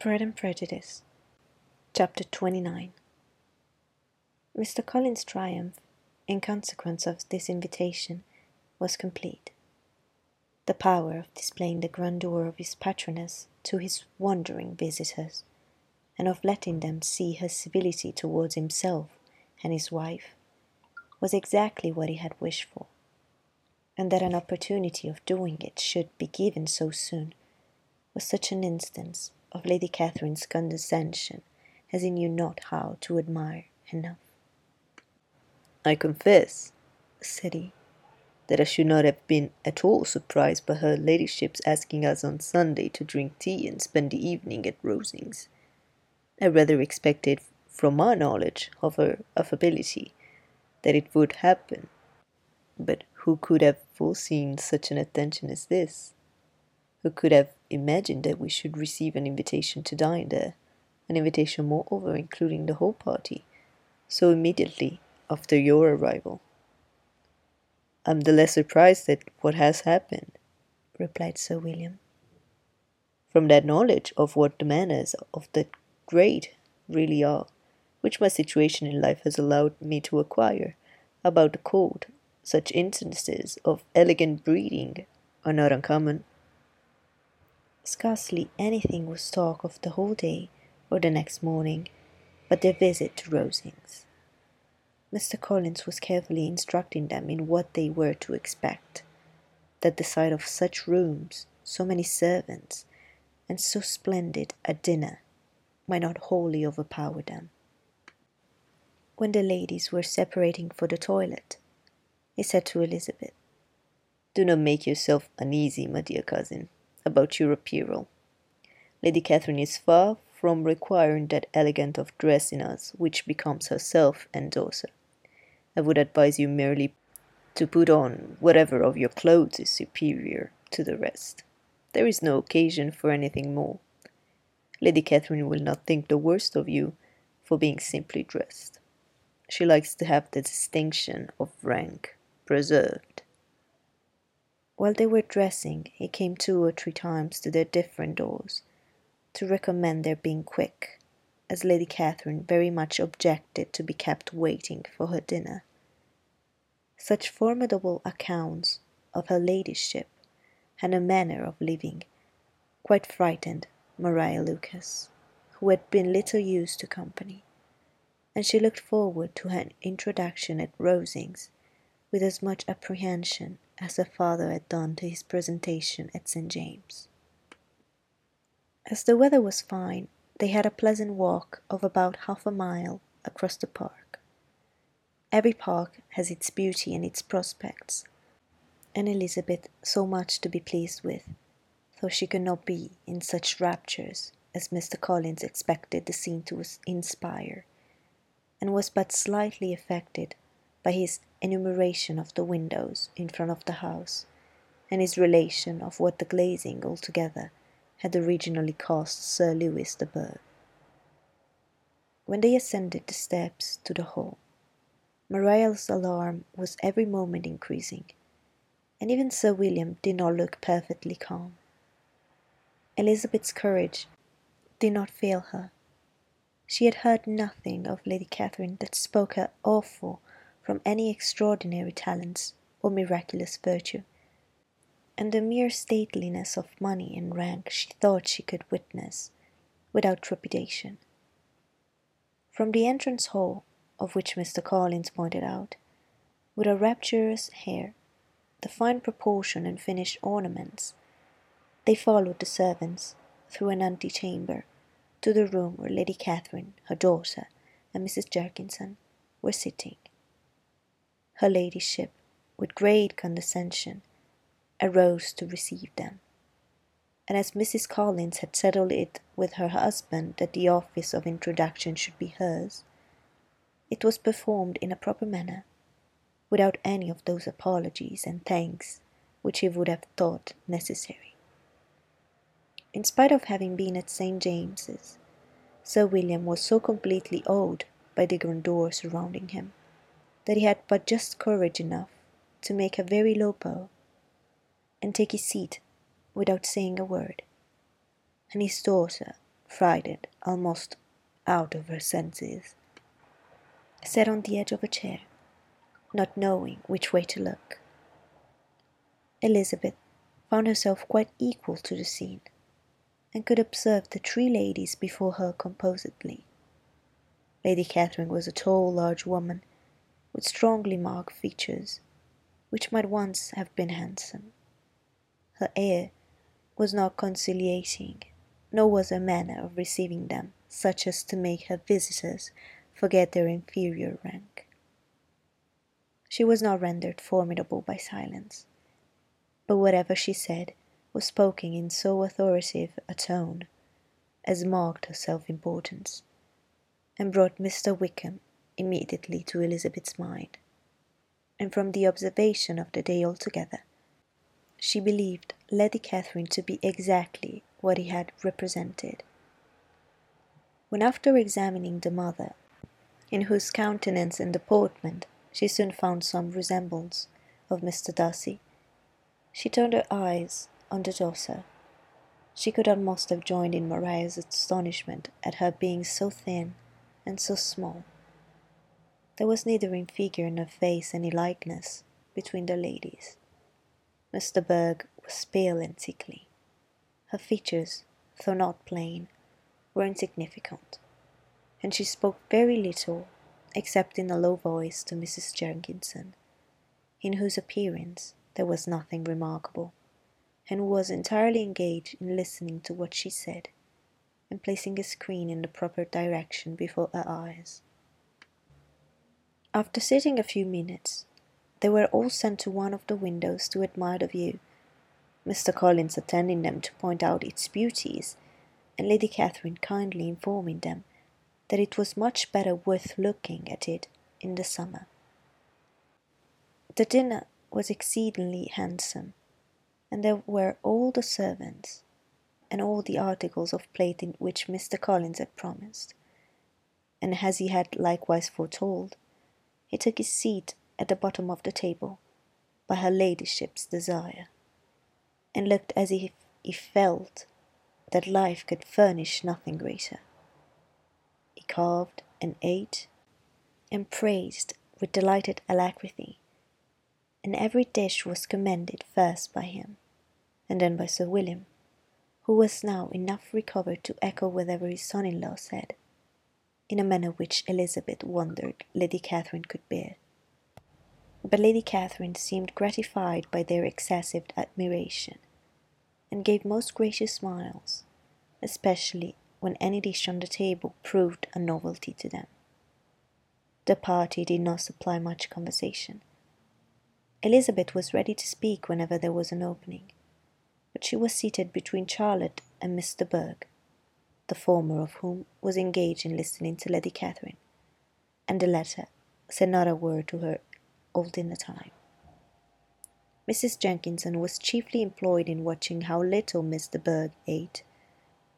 Pride and Prejudice, Chapter 29 Mr. Collins's triumph, in consequence of this invitation, was complete. The power of displaying the grandeur of his patroness to his wondering visitors, and of letting them see her civility towards himself and his wife, was exactly what he had wished for, and that an opportunity of doing it should be given so soon was such an instance of Lady Catherine's condescension as he knew not how to admire enough. I confess, said he, that I should not have been at all surprised by her ladyship's asking us on Sunday to drink tea and spend the evening at Rosings. I rather expected, from my knowledge of her affability, that it would happen. But who could have foreseen such an attention as this? Who could have imagined that we should receive an invitation to dine there, an invitation moreover including the whole party, so immediately after your arrival? I'm the less surprised at what has happened, replied Sir William. From that knowledge of what the manners of the great really are, which my situation in life has allowed me to acquire, about the court, such instances of elegant breeding are not uncommon. Scarcely anything was talked of the whole day or the next morning but their visit to Rosings. Mr. Collins was carefully instructing them in what they were to expect, that the sight of such rooms, so many servants, and so splendid a dinner might not wholly overpower them. When the ladies were separating for the toilet, he said to Elizabeth, Do not make yourself uneasy, my dear cousin about your apparel. Lady Catherine is far from requiring that elegant of dress in us which becomes herself and daughter. I would advise you merely to put on whatever of your clothes is superior to the rest. There is no occasion for anything more. Lady Catherine will not think the worst of you for being simply dressed. She likes to have the distinction of rank preserved. While they were dressing, he came two or three times to their different doors, to recommend their being quick, as Lady Catherine very much objected to be kept waiting for her dinner. Such formidable accounts of her ladyship and her manner of living quite frightened Maria Lucas, who had been little used to company, and she looked forward to her introduction at Rosings with as much apprehension as her father had done to his presentation at St. James. As the weather was fine, they had a pleasant walk of about half a mile across the park. Every park has its beauty and its prospects, and Elizabeth so much to be pleased with, though she could not be in such raptures as Mr. Collins expected the scene to inspire, and was but slightly affected by his enumeration of the windows in front of the house, and his relation of what the glazing altogether had originally cost Sir Lewis de Bourgh. When they ascended the steps to the hall, Maria's alarm was every moment increasing, and even Sir William did not look perfectly calm. Elizabeth's courage did not fail her. She had heard nothing of Lady Catherine that spoke her awful from any extraordinary talents or miraculous virtue, and the mere stateliness of money and rank she thought she could witness without trepidation. From the entrance hall, of which Mr. Collins pointed out, with her rapturous hair, the fine proportion and finished ornaments, they followed the servants through an antechamber to the room where Lady Catherine, her daughter, and Mrs. Jenkinson were sitting her ladyship, with great condescension, arose to receive them. And as Mrs. Collins had settled it with her husband that the office of introduction should be hers, it was performed in a proper manner, without any of those apologies and thanks which he would have thought necessary. In spite of having been at St. James's, Sir William was so completely awed by the grandeur surrounding him that he had but just courage enough to make a very low bow and take his seat without saying a word, and his daughter frightened almost out of her senses, sat on the edge of a chair, not knowing which way to look. Elizabeth found herself quite equal to the scene, and could observe the three ladies before her composedly. Lady Catherine was a tall, large woman, with strongly marked features, which might once have been handsome. Her air was not conciliating, nor was her manner of receiving them such as to make her visitors forget their inferior rank. She was not rendered formidable by silence, but whatever she said was spoken in so authoritative a tone as marked her self importance, and brought Mr. Wickham immediately to Elizabeth's mind. And from the observation of the day altogether, she believed Lady Catherine to be exactly what he had represented. When after examining the mother, in whose countenance and deportment she soon found some resemblance of Mr. Darcy, she turned her eyes on the daughter. She could almost have joined in Maria's astonishment at her being so thin and so small. There was neither in figure nor face any likeness between the ladies. Miss de Bourgh was pale and sickly. Her features, though not plain, were insignificant, and she spoke very little except in a low voice to Mrs. Jenkinson, in whose appearance there was nothing remarkable, and who was entirely engaged in listening to what she said and placing a screen in the proper direction before her eyes. After sitting a few minutes, they were all sent to one of the windows to admire the view, Mr. Collins attending them to point out its beauties, and Lady Catherine kindly informing them that it was much better worth looking at it in the summer. The dinner was exceedingly handsome, and there were all the servants and all the articles of plate in which Mr. Collins had promised. And as he had likewise foretold, he took his seat at the bottom of the table, by her ladyship's desire, and looked as if he felt that life could furnish nothing greater. He carved and ate and praised with delighted alacrity, and every dish was commended first by him, and then by Sir William, who was now enough recovered to echo whatever his son in law said, in a manner which Elizabeth wondered Lady Catherine could bear. But Lady Catherine seemed gratified by their excessive admiration, and gave most gracious smiles, especially when any dish on the table proved a novelty to them. The party did not supply much conversation. Elizabeth was ready to speak whenever there was an opening, but she was seated between Charlotte and Miss de Bourgh, the former of whom was engaged in listening to Lady Catherine, and the latter said not a word to her all dinner time. Mrs. Jenkinson was chiefly employed in watching how little Miss de Bourgh ate,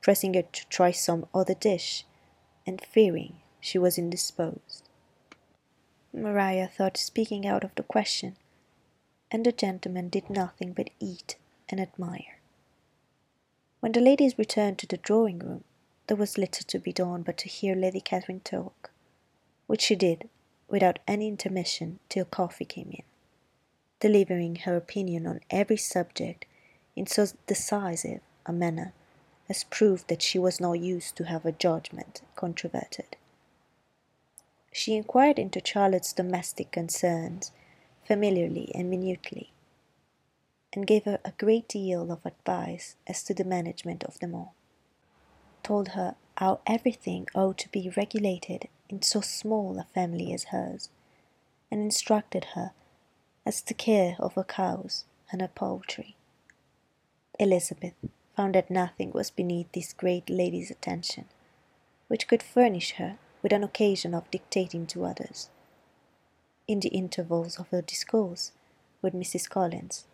pressing her to try some other dish, and fearing she was indisposed. Maria thought speaking out of the question, and the gentlemen did nothing but eat and admire. When the ladies returned to the drawing room, there was little to be done but to hear Lady Catherine talk, which she did without any intermission till coffee came in, delivering her opinion on every subject in so decisive a manner as proved that she was not used to have her judgment controverted. She inquired into Charlotte's domestic concerns familiarly and minutely, and gave her a great deal of advice as to the management of them all. Told her how everything ought to be regulated in so small a family as hers, and instructed her as to care of her cows and her poultry. Elizabeth found that nothing was beneath this great lady's attention, which could furnish her with an occasion of dictating to others. In the intervals of her discourse with Mrs. Collins,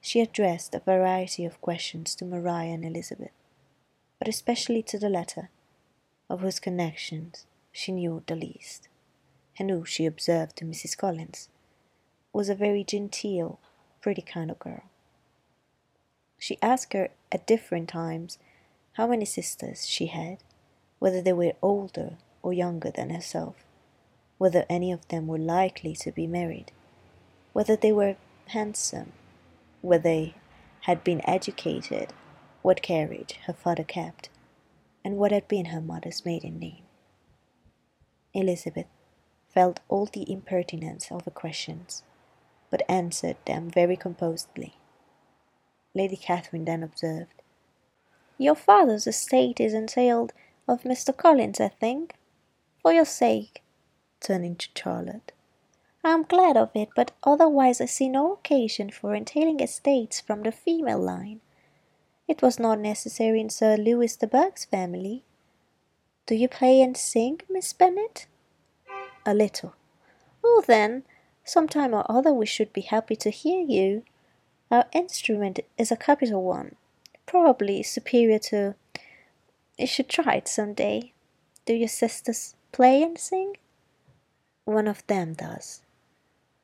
she addressed a variety of questions to Maria and Elizabeth, but especially to the latter, of whose connections she knew the least, and who, she observed to Mrs. Collins, was a very genteel, pretty kind of girl. She asked her at different times how many sisters she had, whether they were older or younger than herself, whether any of them were likely to be married, whether they were handsome, whether they had been educated, what carriage her father kept, and what had been her mother's maiden name. Elizabeth felt all the impertinence of her questions, but answered them very composedly. Lady Catherine then observed, Your father's estate is entailed of Mr. Collins, I think. For your sake, turning to Charlotte, I am glad of it, but otherwise I see no occasion for entailing estates from the female line. It was not necessary in Sir Lewis de Bourgh's family. Do you play and sing, Miss Bennet? A little. Oh, then, some time or other we should be happy to hear you. Our instrument is a capital one, probably superior to. You should try it some day. Do your sisters play and sing? One of them does.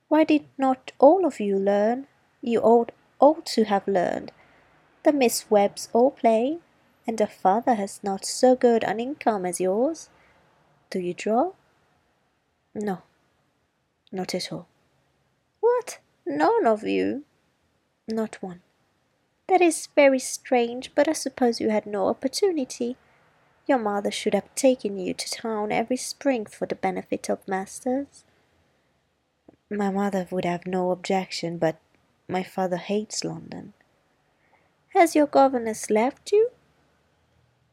Why did not all of you learn? You ought, ought to have learned. The Miss Webbs all play, and their father has not so good an income as yours. Do you draw? No, not at all. What? None of you? Not one. That is very strange, but I suppose you had no opportunity. Your mother should have taken you to town every spring for the benefit of masters. My mother would have no objection, but my father hates London. Has your governess left you?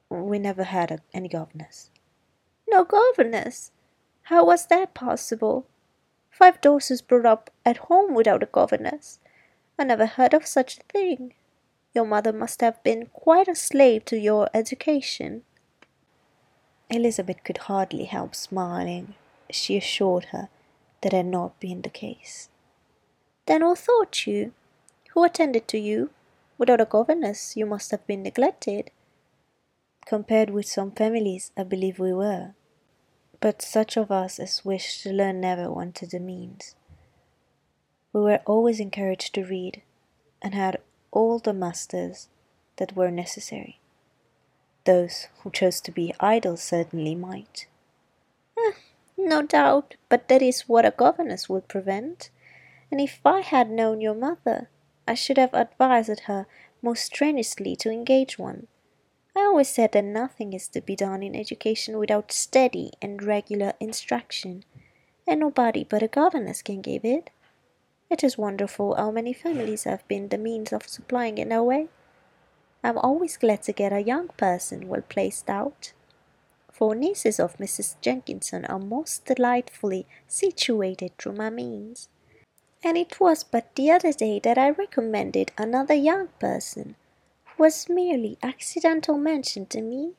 We never had any governess. No governess? How was that possible? Five daughters brought up at home without a governess. I never heard of such a thing. Your mother must have been quite a slave to your education. Elizabeth could hardly help smiling. She assured her that had not been the case. Then who taught you? Who attended to you? Without a governess, you must have been neglected. Compared with some families, I believe we were. But such of us as wished to learn never wanted the means. We were always encouraged to read, and had all the masters that were necessary. Those who chose to be idle certainly might. Eh, no doubt, but that is what a governess would prevent. And if I had known your mother, I should have advised her most strenuously to engage one. I always said that nothing is to be done in education without steady and regular instruction, and nobody but a governess can give it. It is wonderful how many families have been the means of supplying in that way. I am always glad to get a young person well placed out, for nieces of Mrs. Jenkinson are most delightfully situated through my means and it was but the other day that I recommended another young person who was merely accidental mention to me,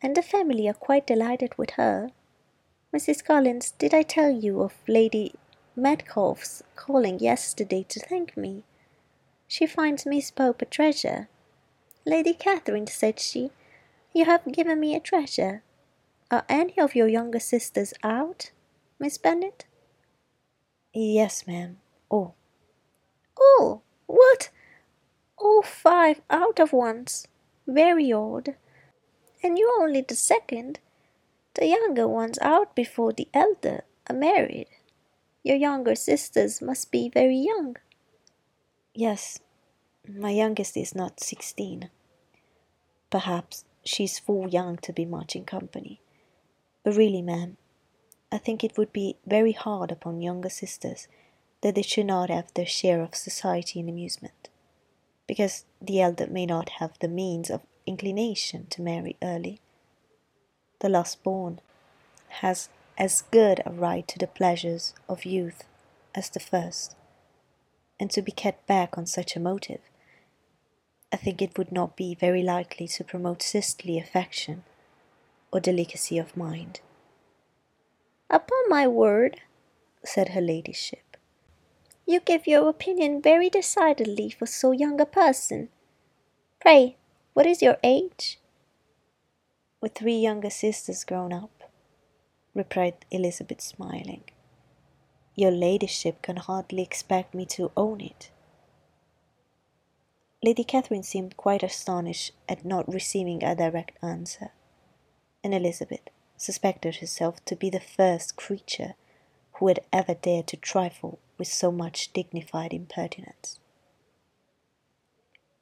and the family are quite delighted with her. Mrs. Collins, did I tell you of Lady Metcalfe's calling yesterday to thank me? She finds Miss Pope a treasure. Lady Catherine, said she, you have given me a treasure. Are any of your younger sisters out, Miss Bennet? Yes, ma'am. All. All? What? All five out of once. Very odd. And you're only the second. The younger ones out before the elder are married. Your younger sisters must be very young. Yes, my youngest is not sixteen. Perhaps she's full young to be much in company. But really, ma'am, I think it would be very hard upon younger sisters that they should not have their share of society and amusement, because the elder may not have the means of inclination to marry early. The last born has as good a right to the pleasures of youth as the first, and to be kept back on such a motive, I think it would not be very likely to promote sisterly affection or delicacy of mind. Upon my word, said her ladyship, you give your opinion very decidedly for so young a person. Pray, what is your age? With three younger sisters grown up, replied Elizabeth, smiling. Your ladyship can hardly expect me to own it. Lady Catherine seemed quite astonished at not receiving a direct answer, and Elizabeth suspected herself to be the first creature who had ever dared to trifle with so much dignified impertinence.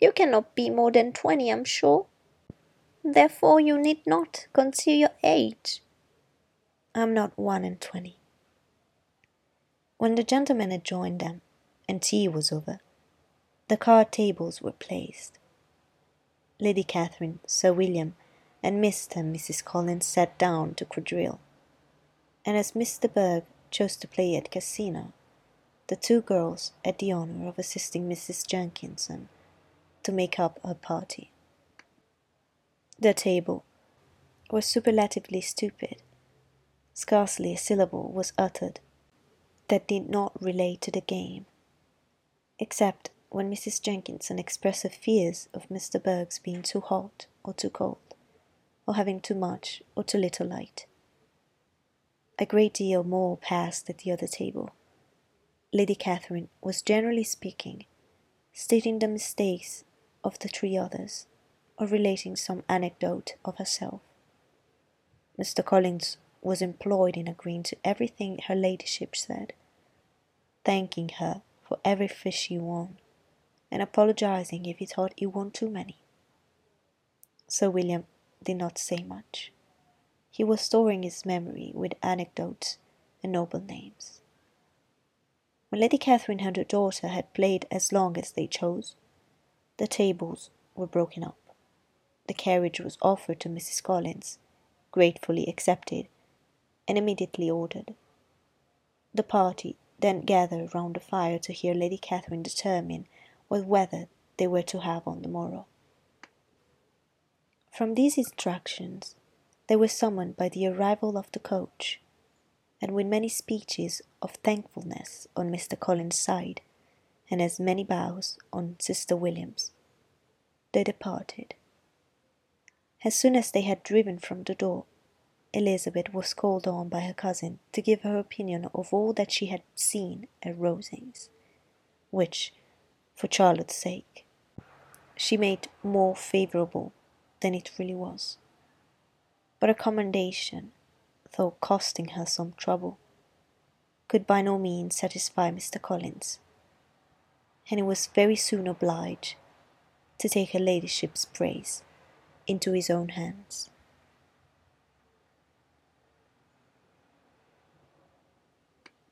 You cannot be more than twenty, I'm sure. Therefore you need not conceal your age. I'm not one and twenty. When the gentlemen had joined them, and tea was over, the card tables were placed. Lady Catherine, Sir William, and Mr. and Mrs. Collins sat down to quadrille, and as Miss de Bourgh chose to play at casino, the two girls had the honour of assisting Mrs. Jenkinson to make up her party. The table was superlatively stupid. Scarcely a syllable was uttered that did not relate to the game, except when Mrs. Jenkinson expressed her fears of Miss de Bourgh's being too hot or too cold, or having too much or too little light. A great deal more passed at the other table. Lady Catherine was generally speaking, stating the mistakes of the three others, or relating some anecdote of herself. Mr. Collins was employed in agreeing to everything her ladyship said, thanking her for every fish he won, and apologizing if he thought he won too many. Sir William did not say much. He was storing his memory with anecdotes and noble names. When Lady Catherine and her daughter had played as long as they chose, the tables were broken up. The carriage was offered to Mrs. Collins, gratefully accepted, and immediately ordered. The party then gathered round the fire to hear Lady Catherine determine what weather they were to have on the morrow. From these instructions, they were summoned by the arrival of the coach, and with many speeches of thankfulness on Mr. Collins's side, and as many bows on Sir William's, they departed. As soon as they had driven from the door, Elizabeth was called on by her cousin to give her opinion of all that she had seen at Rosings, which, for Charlotte's sake, she made more favourable than it really was. But a commendation, though costing her some trouble, could by no means satisfy Mr. Collins, and he was very soon obliged to take her ladyship's praise into his own hands.